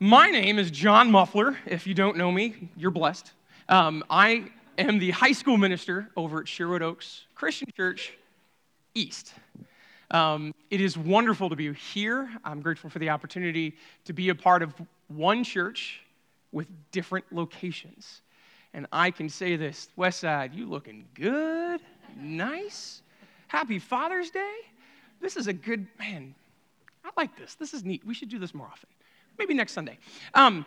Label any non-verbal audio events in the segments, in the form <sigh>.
My name is John Muffler. If you don't know me, you're blessed. Um, I am the high school minister over at Sherwood Oaks Christian Church East. Um, it is wonderful to be here. I'm grateful for the opportunity to be a part of one church with different locations. And I can say this West Side, you looking good, nice. Happy Father's Day. This is a good, man, I like this. This is neat. We should do this more often. Maybe next Sunday. Um,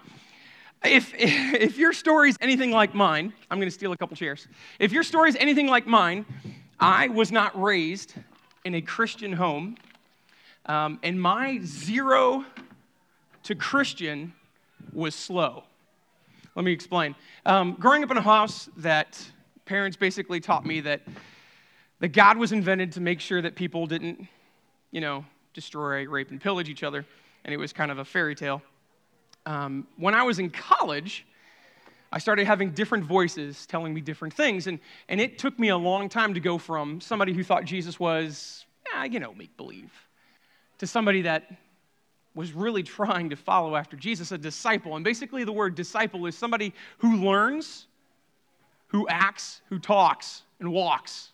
if, <laughs> if your story is anything like mine, I'm going to steal a couple chairs. If your story is anything like mine, I was not raised in a Christian home, um, and my zero to Christian was slow. Let me explain. Um, growing up in a house that parents basically taught me that, that God was invented to make sure that people didn't, you know, destroy, rape, and pillage each other, and it was kind of a fairy tale. Um, when I was in college, I started having different voices telling me different things, and, and it took me a long time to go from somebody who thought Jesus was, eh, you know, make believe, to somebody that was really trying to follow after Jesus, a disciple. And basically, the word disciple is somebody who learns, who acts, who talks, and walks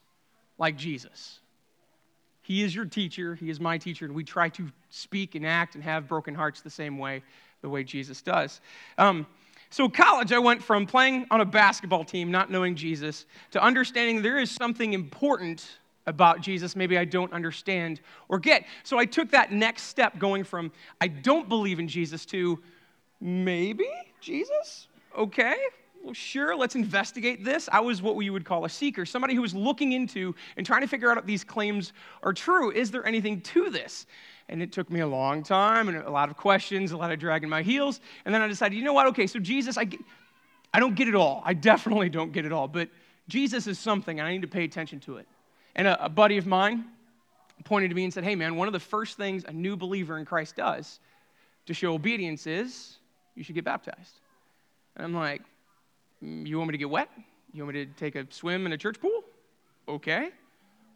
like Jesus. He is your teacher, He is my teacher, and we try to speak and act and have broken hearts the same way, the way Jesus does. Um, so, college, I went from playing on a basketball team, not knowing Jesus, to understanding there is something important about Jesus maybe I don't understand or get. So I took that next step going from I don't believe in Jesus to maybe Jesus? Okay. Well, sure, let's investigate this. I was what we would call a seeker, somebody who was looking into and trying to figure out if these claims are true. Is there anything to this? And it took me a long time and a lot of questions, a lot of dragging my heels. And then I decided, you know what? Okay, so Jesus, I, get, I don't get it all. I definitely don't get it all. But Jesus is something, and I need to pay attention to it. And a, a buddy of mine pointed to me and said, Hey, man, one of the first things a new believer in Christ does to show obedience is you should get baptized. And I'm like, You want me to get wet? You want me to take a swim in a church pool? Okay.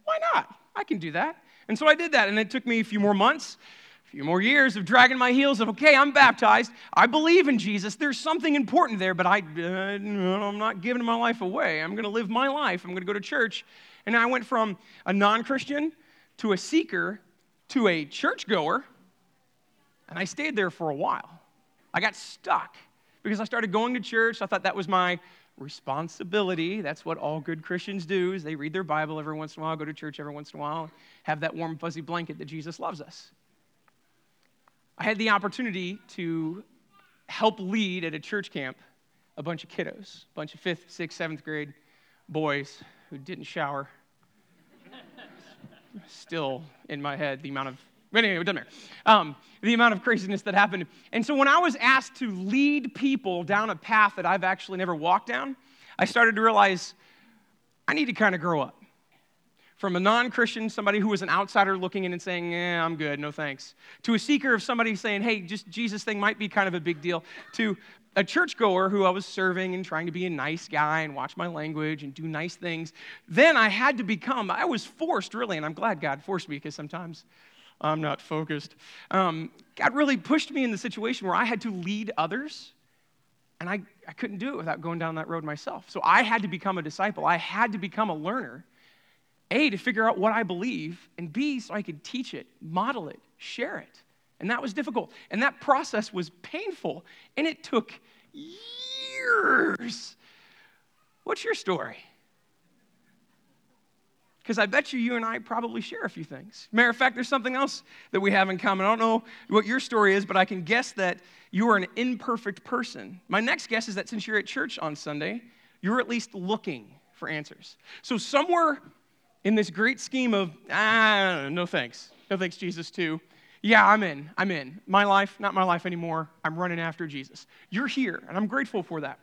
Why not? I can do that. And so I did that, and it took me a few more months, a few more years of dragging my heels of, okay, I'm baptized. I believe in Jesus. There's something important there, but I, uh, I'm not giving my life away. I'm going to live my life. I'm going to go to church. And I went from a non Christian to a seeker to a churchgoer, and I stayed there for a while. I got stuck because I started going to church. I thought that was my responsibility. That's what all good Christians do is they read their Bible every once in a while, go to church every once in a while, have that warm fuzzy blanket that Jesus loves us. I had the opportunity to help lead at a church camp a bunch of kiddos, a bunch of fifth, sixth, seventh grade boys who didn't shower <laughs> still in my head the amount of but anyway, it doesn't matter. Um, the amount of craziness that happened. And so when I was asked to lead people down a path that I've actually never walked down, I started to realize I need to kind of grow up. From a non Christian, somebody who was an outsider looking in and saying, eh, I'm good, no thanks, to a seeker of somebody saying, hey, just Jesus thing might be kind of a big deal, to a churchgoer who I was serving and trying to be a nice guy and watch my language and do nice things. Then I had to become, I was forced really, and I'm glad God forced me because sometimes I'm not focused. Um, God really pushed me in the situation where I had to lead others, and I, I couldn't do it without going down that road myself. So I had to become a disciple, I had to become a learner. A, to figure out what I believe, and B, so I could teach it, model it, share it. And that was difficult. And that process was painful. And it took years. What's your story? Because I bet you, you and I probably share a few things. Matter of fact, there's something else that we have in common. I don't know what your story is, but I can guess that you are an imperfect person. My next guess is that since you're at church on Sunday, you're at least looking for answers. So, somewhere in this great scheme of, ah, no thanks, no thanks, Jesus, too, yeah, I'm in. I'm in. My life, not my life anymore. I'm running after Jesus. You're here, and I'm grateful for that.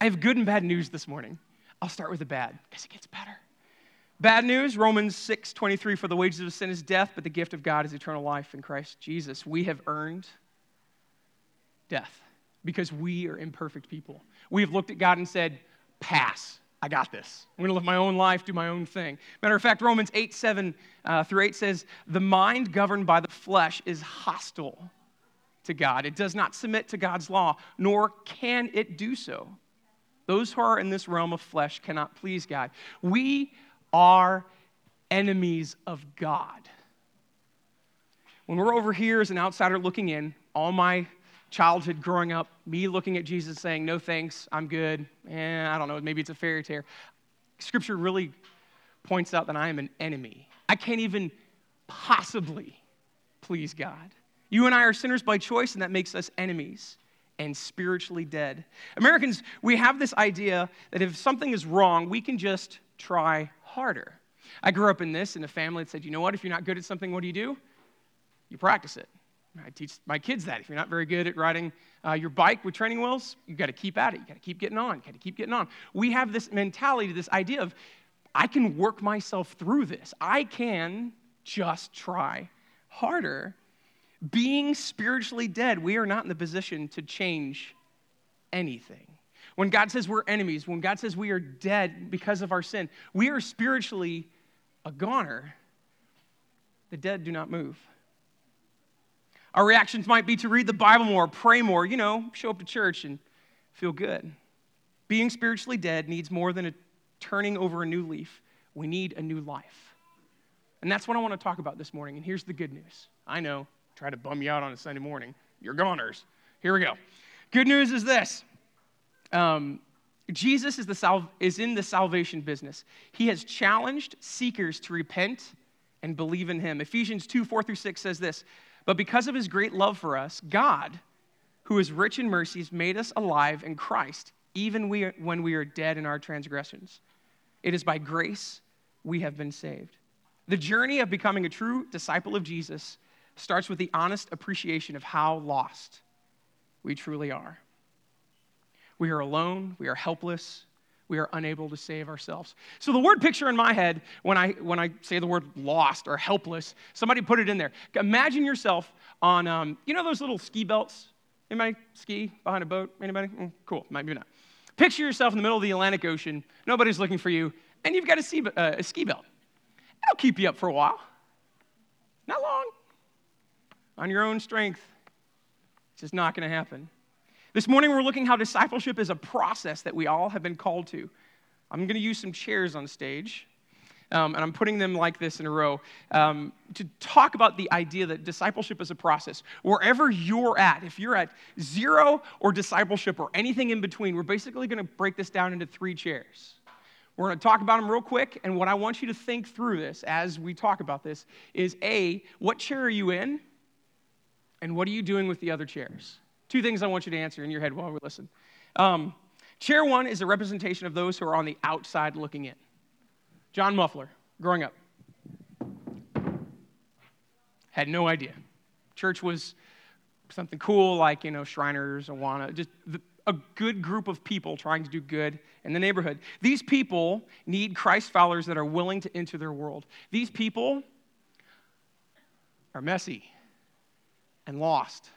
I have good and bad news this morning. I'll start with the bad because it gets better. Bad news, Romans 6 23, for the wages of sin is death, but the gift of God is eternal life in Christ Jesus. We have earned death because we are imperfect people. We have looked at God and said, pass. I got this. I'm going to live my own life, do my own thing. Matter of fact, Romans 8, 7 uh, through 8 says, The mind governed by the flesh is hostile to God. It does not submit to God's law, nor can it do so. Those who are in this realm of flesh cannot please God. We are enemies of God. When we're over here as an outsider looking in, all my childhood growing up, me looking at Jesus saying, No thanks, I'm good. Eh, I don't know, maybe it's a fairy tale. Scripture really points out that I am an enemy. I can't even possibly please God. You and I are sinners by choice, and that makes us enemies and spiritually dead. Americans, we have this idea that if something is wrong, we can just try harder. I grew up in this in a family that said, you know what, if you're not good at something, what do you do? You practice it. I teach my kids that. If you're not very good at riding uh, your bike with training wheels, you've got to keep at it. You've got to keep getting on. You've got to keep getting on. We have this mentality, this idea of, I can work myself through this. I can just try harder. Being spiritually dead, we are not in the position to change anything. When God says we're enemies, when God says we are dead because of our sin, we are spiritually a goner. The dead do not move. Our reactions might be to read the Bible more, pray more, you know, show up to church and feel good. Being spiritually dead needs more than a turning over a new leaf. We need a new life. And that's what I want to talk about this morning. And here's the good news. I know, try to bum you out on a Sunday morning. You're goners. Here we go. Good news is this um, Jesus is, the sal- is in the salvation business. He has challenged seekers to repent and believe in him. Ephesians 2 4 through 6 says this but because of his great love for us, God, who is rich in mercies, made us alive in Christ, even we are, when we are dead in our transgressions. It is by grace we have been saved. The journey of becoming a true disciple of Jesus starts with the honest appreciation of how lost we truly are. We are alone, we are helpless, we are unable to save ourselves. So the word picture in my head when I when I say the word lost or helpless, somebody put it in there. Imagine yourself on um, you know those little ski belts. Anybody ski behind a boat? Anybody? Mm, cool, maybe not. Picture yourself in the middle of the Atlantic Ocean. Nobody's looking for you, and you've got a, uh, a ski belt. It'll keep you up for a while. Not long. On your own strength, it's just not going to happen. This morning, we're looking how discipleship is a process that we all have been called to. I'm going to use some chairs on stage, um, and I'm putting them like this in a row um, to talk about the idea that discipleship is a process. Wherever you're at, if you're at zero or discipleship or anything in between, we're basically going to break this down into three chairs. We're going to talk about them real quick, and what I want you to think through this as we talk about this is A, what chair are you in? And what are you doing with the other chairs? Two things I want you to answer in your head while we listen. Um, chair one is a representation of those who are on the outside looking in. John Muffler, growing up, had no idea. Church was something cool like, you know, Shriners, Awana, just the, a good group of people trying to do good in the neighborhood. These people need Christ followers that are willing to enter their world. These people are messy and lost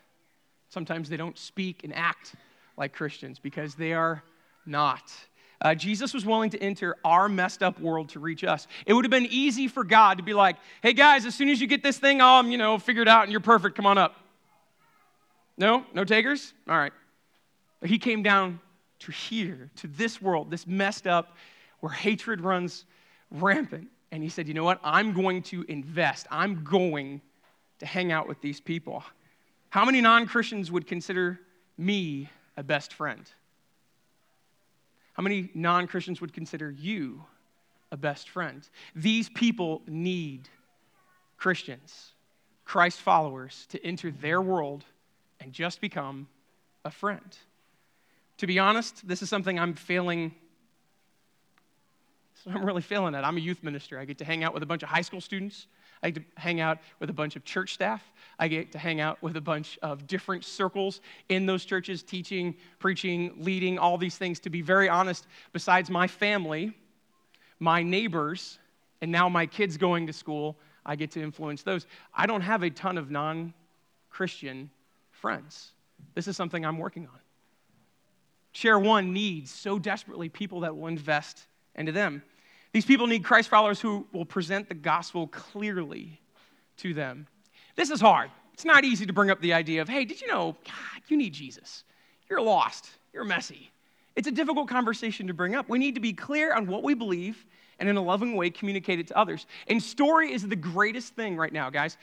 Sometimes they don't speak and act like Christians because they are not. Uh, Jesus was willing to enter our messed up world to reach us. It would have been easy for God to be like, hey guys, as soon as you get this thing all, you know, figured out and you're perfect, come on up. No? No takers? All right. But he came down to here, to this world, this messed up, where hatred runs rampant. And he said, you know what? I'm going to invest. I'm going to hang out with these people. How many non Christians would consider me a best friend? How many non Christians would consider you a best friend? These people need Christians, Christ followers, to enter their world and just become a friend. To be honest, this is something I'm failing. <laughs> I'm really feeling it. I'm a youth minister. I get to hang out with a bunch of high school students I get to hang out with a bunch of church staff. I get to hang out with a bunch of different circles in those churches, teaching, preaching, leading, all these things. To be very honest, besides my family, my neighbors, and now my kids going to school, I get to influence those. I don't have a ton of non Christian friends. This is something I'm working on. Share One needs so desperately people that will invest into them. These people need Christ followers who will present the gospel clearly to them. This is hard. It's not easy to bring up the idea of, hey, did you know, God, you need Jesus. You're lost. You're messy. It's a difficult conversation to bring up. We need to be clear on what we believe and in a loving way communicate it to others. And story is the greatest thing right now, guys.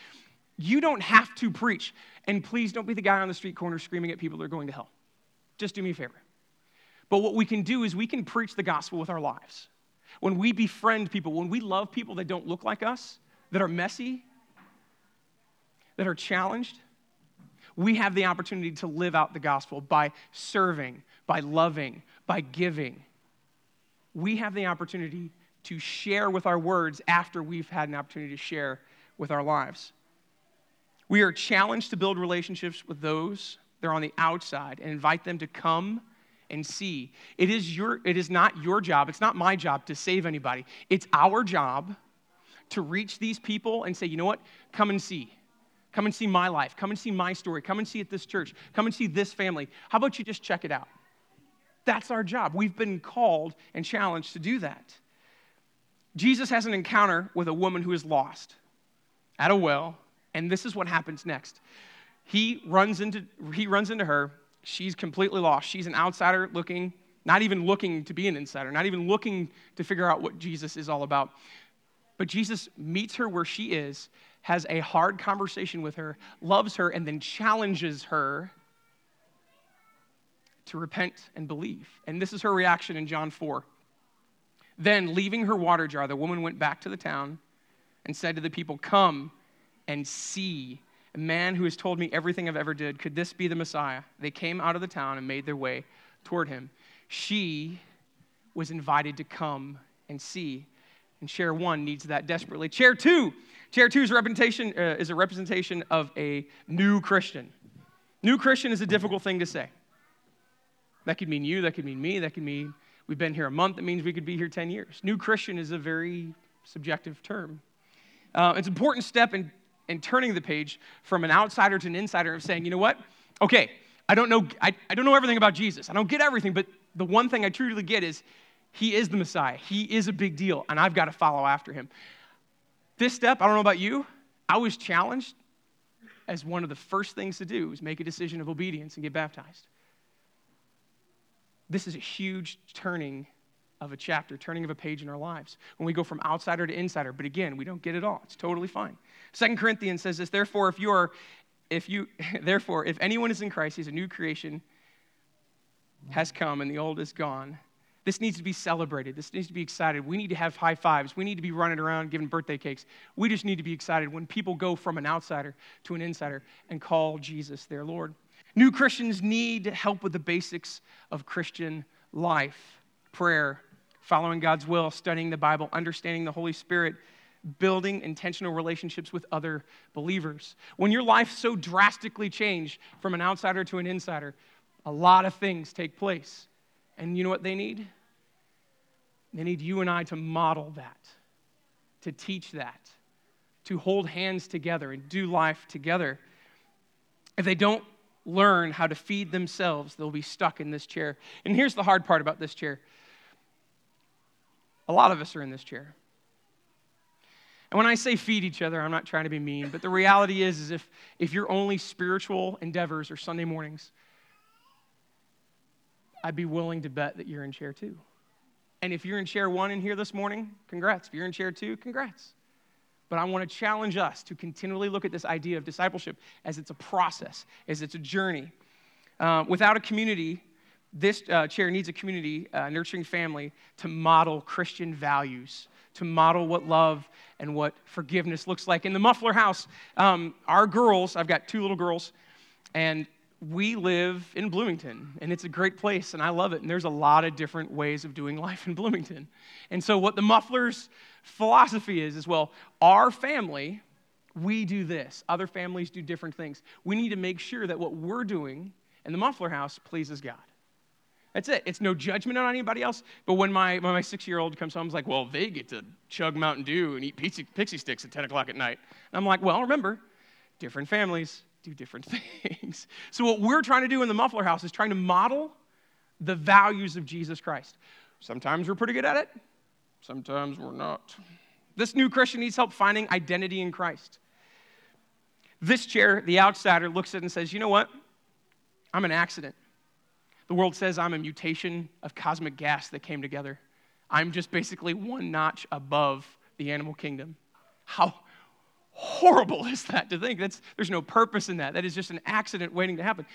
You don't have to preach. And please don't be the guy on the street corner screaming at people that are going to hell. Just do me a favor. But what we can do is we can preach the gospel with our lives. When we befriend people, when we love people that don't look like us, that are messy, that are challenged, we have the opportunity to live out the gospel by serving, by loving, by giving. We have the opportunity to share with our words after we've had an opportunity to share with our lives. We are challenged to build relationships with those that are on the outside and invite them to come and see. It is, your, it is not your job, it's not my job to save anybody. It's our job to reach these people and say, you know what? Come and see. Come and see my life. Come and see my story. Come and see at this church. Come and see this family. How about you just check it out? That's our job. We've been called and challenged to do that. Jesus has an encounter with a woman who is lost at a well, and this is what happens next. He runs into, he runs into her. She's completely lost. She's an outsider looking, not even looking to be an insider, not even looking to figure out what Jesus is all about. But Jesus meets her where she is, has a hard conversation with her, loves her, and then challenges her to repent and believe. And this is her reaction in John 4. Then, leaving her water jar, the woman went back to the town and said to the people, Come and see a man who has told me everything I've ever did. Could this be the Messiah? They came out of the town and made their way toward him. She was invited to come and see. And chair one needs that desperately. Chair two, chair two is a representation, uh, is a representation of a new Christian. New Christian is a difficult thing to say. That could mean you, that could mean me, that could mean we've been here a month, that means we could be here 10 years. New Christian is a very subjective term. Uh, it's an important step in, in turning the page from an outsider to an insider of saying, you know what? Okay, I don't know, I, I don't know everything about Jesus. I don't get everything, but the one thing I truly get is he is the Messiah. He is a big deal, and I've got to follow after him. This step, I don't know about you, I was challenged as one of the first things to do is make a decision of obedience and get baptized. This is a huge turning of a chapter, turning of a page in our lives. When we go from outsider to insider, but again, we don't get it all. It's totally fine. Second Corinthians says this, therefore, if you are, if you, <laughs> therefore, if anyone is in Christ, he's a new creation, has come, and the old is gone. This needs to be celebrated. This needs to be excited. We need to have high fives. We need to be running around giving birthday cakes. We just need to be excited when people go from an outsider to an insider and call Jesus their Lord. New Christians need help with the basics of Christian life prayer, following God's will, studying the Bible, understanding the Holy Spirit, building intentional relationships with other believers. When your life so drastically changed from an outsider to an insider, a lot of things take place. And you know what they need? They need you and I to model that, to teach that, to hold hands together and do life together. If they don't learn how to feed themselves, they'll be stuck in this chair. And here's the hard part about this chair a lot of us are in this chair. And when I say feed each other, I'm not trying to be mean, but the reality is, is if, if your only spiritual endeavors are Sunday mornings, I'd be willing to bet that you're in chair two. And if you're in chair one in here this morning, congrats. If you're in chair two, congrats. But I want to challenge us to continually look at this idea of discipleship as it's a process, as it's a journey. Uh, without a community, this uh, chair needs a community, uh, nurturing family, to model Christian values, to model what love and what forgiveness looks like. In the Muffler House, um, our girls, I've got two little girls, and we live in Bloomington, and it's a great place, and I love it. And there's a lot of different ways of doing <laughs> life in Bloomington. And so, what the Mufflers' philosophy is, is well, our family, we do this. Other families do different things. We need to make sure that what we're doing in the Muffler House pleases God. That's it. It's no judgment on anybody else. But when my, when my six year old comes home, he's like, well, they get to chug Mountain Dew and eat Pixy, Pixy Stix at 10 o'clock at night. And I'm like, well, remember, different families do different <laughs> things. So, what we're trying to do in the Muffler House is trying to model the values of Jesus Christ. Sometimes we're pretty good at it, sometimes we're not. This new Christian needs help finding identity in Christ. This chair, the outsider, looks at it and says, You know what? I'm an accident. The world says I'm a mutation of cosmic gas that came together. I'm just basically one notch above the animal kingdom. How horrible is that to think? That's, there's no purpose in that. That is just an accident waiting to happen.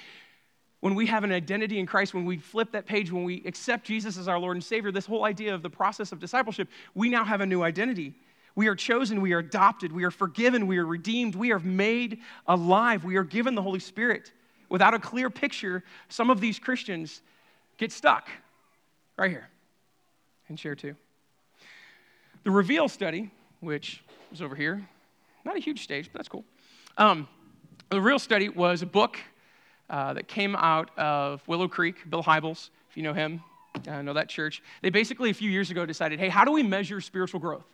When we have an identity in Christ, when we flip that page, when we accept Jesus as our Lord and Savior, this whole idea of the process of discipleship, we now have a new identity. We are chosen, we are adopted, we are forgiven, we are redeemed, we are made alive, we are given the Holy Spirit. Without a clear picture, some of these Christians get stuck right here in chair two. The Reveal study, which is over here, not a huge stage, but that's cool. Um, the Real study was a book uh, that came out of Willow Creek, Bill Hybels, if you know him, uh, know that church. They basically, a few years ago, decided hey, how do we measure spiritual growth?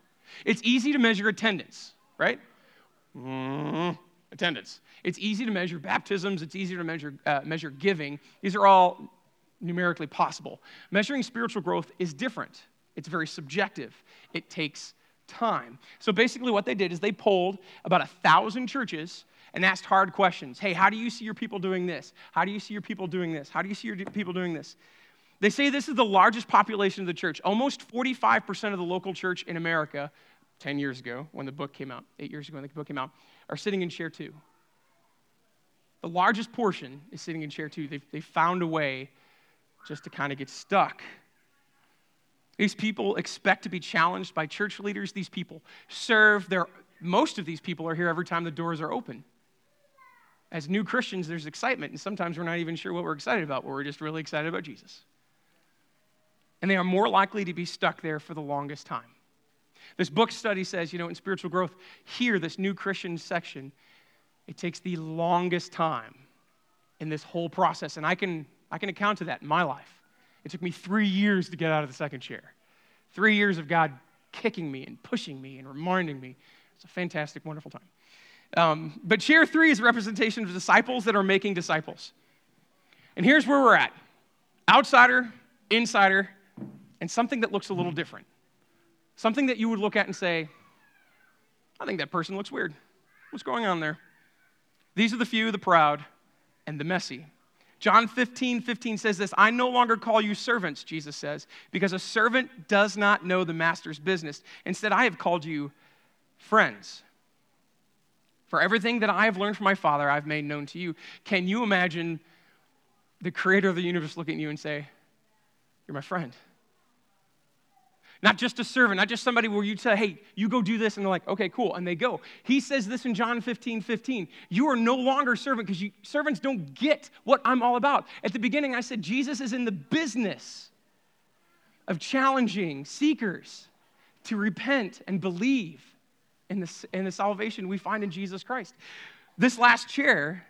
It's easy to measure attendance, right? Mm, attendance. It's easy to measure baptisms. It's easy to measure, uh, measure giving. These are all numerically possible. Measuring spiritual growth is different. It's very subjective. It takes time. So basically, what they did is they polled about a thousand churches and asked hard questions. Hey, how do you see your people doing this? How do you see your people doing this? How do you see your people doing this? They say this is the largest population of the church. Almost 45% of the local church in America, 10 years ago when the book came out, eight years ago when the book came out, are sitting in chair two. The largest portion is sitting in chair two. They've, they found a way just to kind of get stuck. These people expect to be challenged by church leaders. These people serve their, most of these people are here every time the doors are open. As new Christians, there's excitement, and sometimes we're not even sure what we're excited about, but we're just really excited about Jesus and they are more likely to be stuck there for the longest time. This book study says, you know, in spiritual growth, here, this new Christian section, it takes the longest time in this whole process. And I can, I can account to that in my life. It took me three years to get out of the second chair. Three years of God kicking me and pushing me and reminding me. It's a fantastic, wonderful time. Um, but chair three is a representation of disciples that are making disciples. And here's where we're at outsider, insider, and something that looks a little different. Something that you would look at and say, I think that person looks weird. What's going on there? These are the few, the proud, and the messy. John 15, 15 says this I no longer call you servants, Jesus says, because a servant does not know the master's business. Instead, I have called you friends. For everything that I have learned from my Father, I've made known to you. Can you imagine the creator of the universe looking at you and say, You're my friend? Not just a servant, not just somebody where you say, hey, you go do this, and they're like, okay, cool, and they go. He says this in John 15, 15. You are no longer servant because servants don't get what I'm all about. At the beginning, I said Jesus is in the business of challenging seekers to repent and believe in the, in the salvation we find in Jesus Christ. This last chair,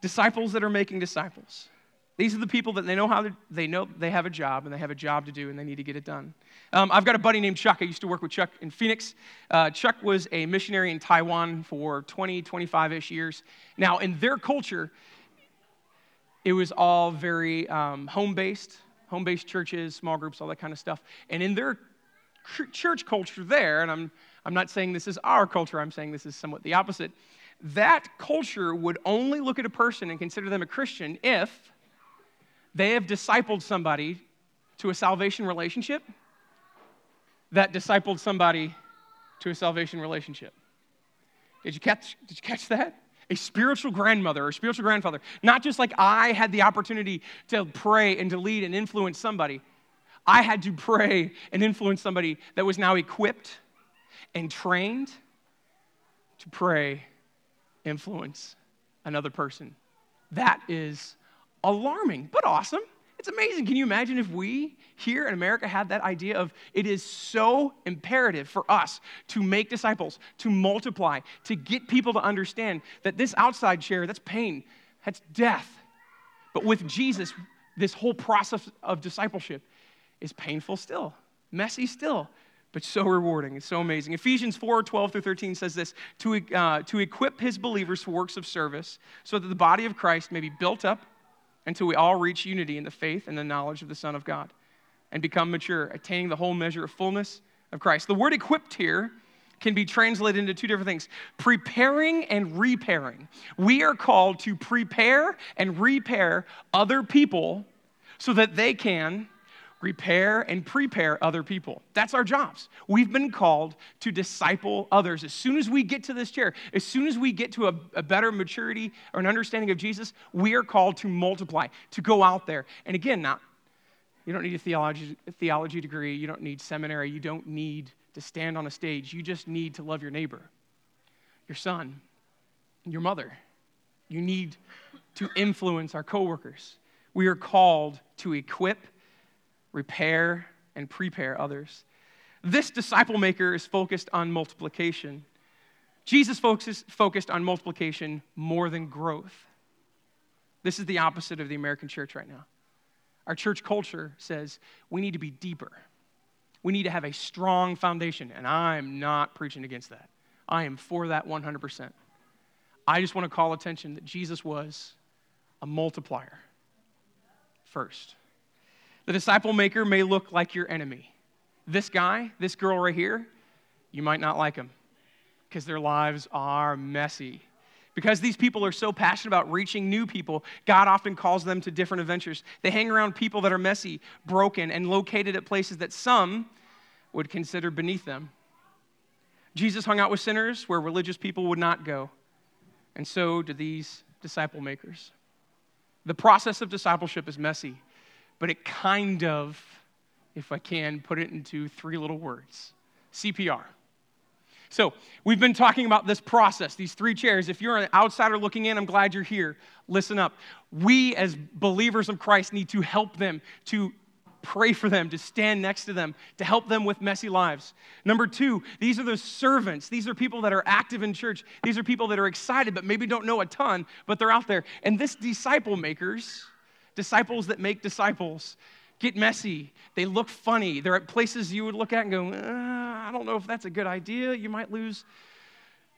disciples that are making disciples. These are the people that they know how they know they have a job and they have a job to do and they need to get it done. Um, I've got a buddy named Chuck. I used to work with Chuck in Phoenix. Uh, Chuck was a missionary in Taiwan for 20, 25 ish years. Now, in their culture, it was all very um, home based, home based churches, small groups, all that kind of stuff. And in their church culture there, and I'm, I'm not saying this is our culture, I'm saying this is somewhat the opposite, that culture would only look at a person and consider them a Christian if they have discipled somebody to a salvation relationship that discipled somebody to a salvation relationship. Did you catch, did you catch that? A spiritual grandmother or spiritual grandfather. Not just like I had the opportunity to pray and to lead and influence somebody. I had to pray and influence somebody that was now equipped and trained to pray, influence another person. That is alarming, but awesome. It's amazing. Can you imagine if we here in America had that idea of it is so imperative for us to make disciples, to multiply, to get people to understand that this outside chair, that's pain, that's death. But with Jesus, this whole process of discipleship is painful still, messy still, but so rewarding. It's so amazing. Ephesians 4 12 through 13 says this to, uh, to equip his believers for works of service so that the body of Christ may be built up until we all reach unity in the faith and the knowledge of the Son of God and become mature, attaining the whole measure of fullness of Christ. The word equipped here can be translated into two different things preparing and repairing. We are called to prepare and repair other people so that they can repair and prepare other people. That's our jobs. We've been called to disciple others. As soon as we get to this chair, as soon as we get to a, a, better maturity or an understanding of Jesus, we are called to multiply, to go out there. And again, not you don't need a theology, a theology degree, you don't need seminary, you don't need to stand on a stage. You just need to love your neighbor, your son, your mother. You need to influence our coworkers. We are called to equip repair, and prepare others. This disciple maker is focused on multiplication. Jesus focused, focused on multiplication more than growth. This is the opposite of the American church right now. Our church culture says we need to be deeper. We need to have a strong foundation, and I'm not preaching against that. I am for that 100%. I just want to call attention that Jesus was a multiplier first. The disciple maker may look like your enemy. This guy, this girl right here, you might not like them because their lives are messy. Because these people are so passionate about reaching new people, God often calls them to different adventures. They hang around people that are messy, broken, and located at places that some would consider beneath them. Jesus hung out with sinners where religious people would not go, and so do these disciple makers. The process of discipleship is messy but it kind of, if I can, put it into three little words CPR. So, we've been talking about this process, these three chairs. If you're an outsider looking in, I'm glad you're here. Listen up. We, as believers of Christ, need to help them, to pray for them, to stand next to them, to help them with messy lives. Number two, these are the servants. These are people that are active in church. These are people that are excited, but maybe don't know a ton, but they're out there. And this disciple makers, Disciples that make disciples get messy. They look funny. They're at places you would look at and go, uh, I don't know if that's a good idea. You might lose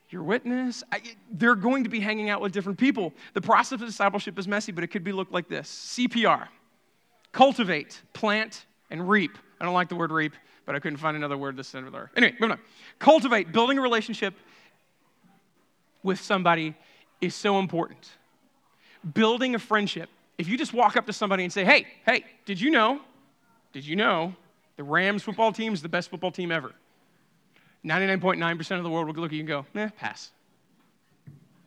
your witness. I, they're going to be hanging out with different people. The process of discipleship is messy, but it could be looked like this CPR cultivate, plant, and reap. I don't like the word reap, but I couldn't find another word that's similar. Anyway, moving on. Cultivate, building a relationship with somebody is so important. Building a friendship if you just walk up to somebody and say, hey, hey, did you know, did you know the Rams football team is the best football team ever? 99.9% of the world will look at you and go, eh, pass.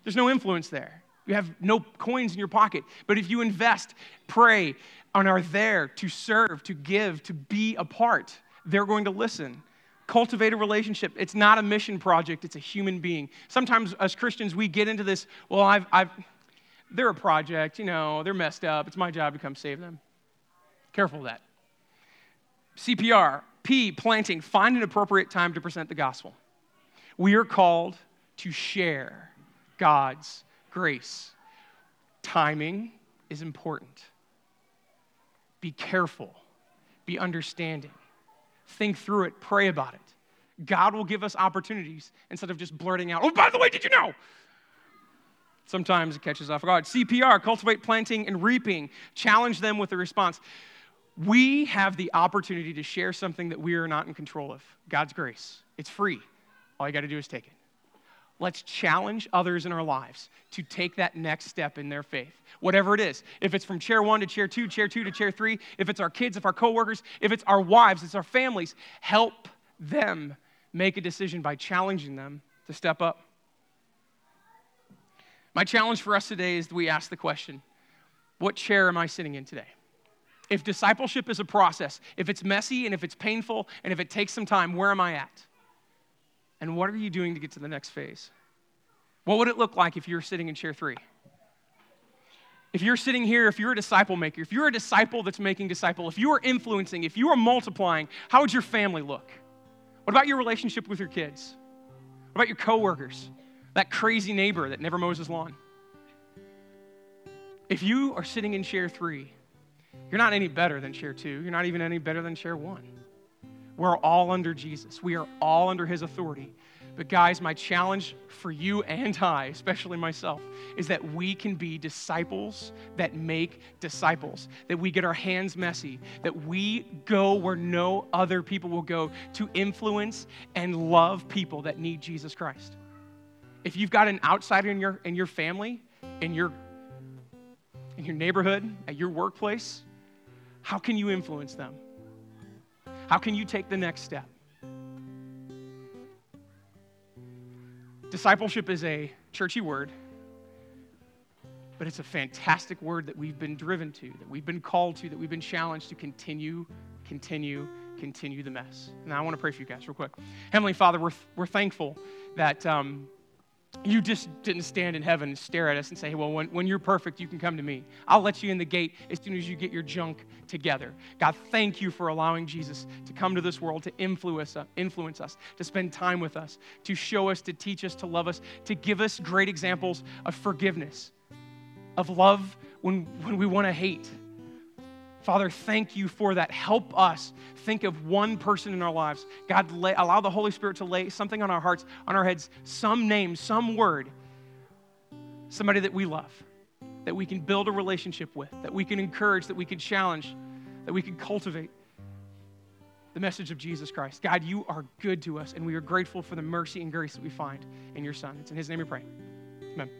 There's no influence there. You have no coins in your pocket. But if you invest, pray, and are there to serve, to give, to be a part, they're going to listen. Cultivate a relationship. It's not a mission project, it's a human being. Sometimes as Christians, we get into this, well, I've, I've they're a project, you know, they're messed up. It's my job to come save them. Careful of that. CPR, P, planting, find an appropriate time to present the gospel. We are called to share God's grace. Timing is important. Be careful, be understanding, think through it, pray about it. God will give us opportunities instead of just blurting out, oh, by the way, did you know? Sometimes it catches off guard. CPR, cultivate planting and reaping. Challenge them with a response. We have the opportunity to share something that we are not in control of God's grace. It's free. All you got to do is take it. Let's challenge others in our lives to take that next step in their faith, whatever it is. If it's from chair one to chair two, chair two to chair three, if it's our kids, if our coworkers, if it's our wives, it's our families, help them make a decision by challenging them to step up. My challenge for us today is we ask the question what chair am I sitting in today? If discipleship is a process, if it's messy and if it's painful and if it takes some time, where am I at? And what are you doing to get to the next phase? What would it look like if you were sitting in chair three? If you're sitting here, if you're a disciple maker, if you're a disciple that's making disciple, if you are influencing, if you are multiplying, how would your family look? What about your relationship with your kids? What about your coworkers? That crazy neighbor that never mows his lawn. If you are sitting in chair three, you're not any better than chair two. You're not even any better than chair one. We're all under Jesus. We are all under his authority. But, guys, my challenge for you and I, especially myself, is that we can be disciples that make disciples, that we get our hands messy, that we go where no other people will go to influence and love people that need Jesus Christ. If you've got an outsider in your, in your family, in your, in your neighborhood, at your workplace, how can you influence them? How can you take the next step? Discipleship is a churchy word, but it's a fantastic word that we've been driven to, that we've been called to, that we've been challenged to continue, continue, continue the mess. And I want to pray for you guys real quick. Heavenly Father, we're, we're thankful that. Um, you just didn't stand in heaven and stare at us and say, Well, when, when you're perfect, you can come to me. I'll let you in the gate as soon as you get your junk together. God, thank you for allowing Jesus to come to this world, to influence, uh, influence us, to spend time with us, to show us, to teach us, to love us, to give us great examples of forgiveness, of love when, when we want to hate, Father, thank you for that. Help us think of one person in our lives. God, lay, allow the Holy Spirit to lay something on our hearts, on our heads, some name, some word, somebody that we love, that we can build a relationship with, that we can encourage, that we can challenge, that we can cultivate the message of Jesus Christ. God, you are good to us, and we are grateful for the mercy and grace that we find in your Son. It's in His name we pray. Amen.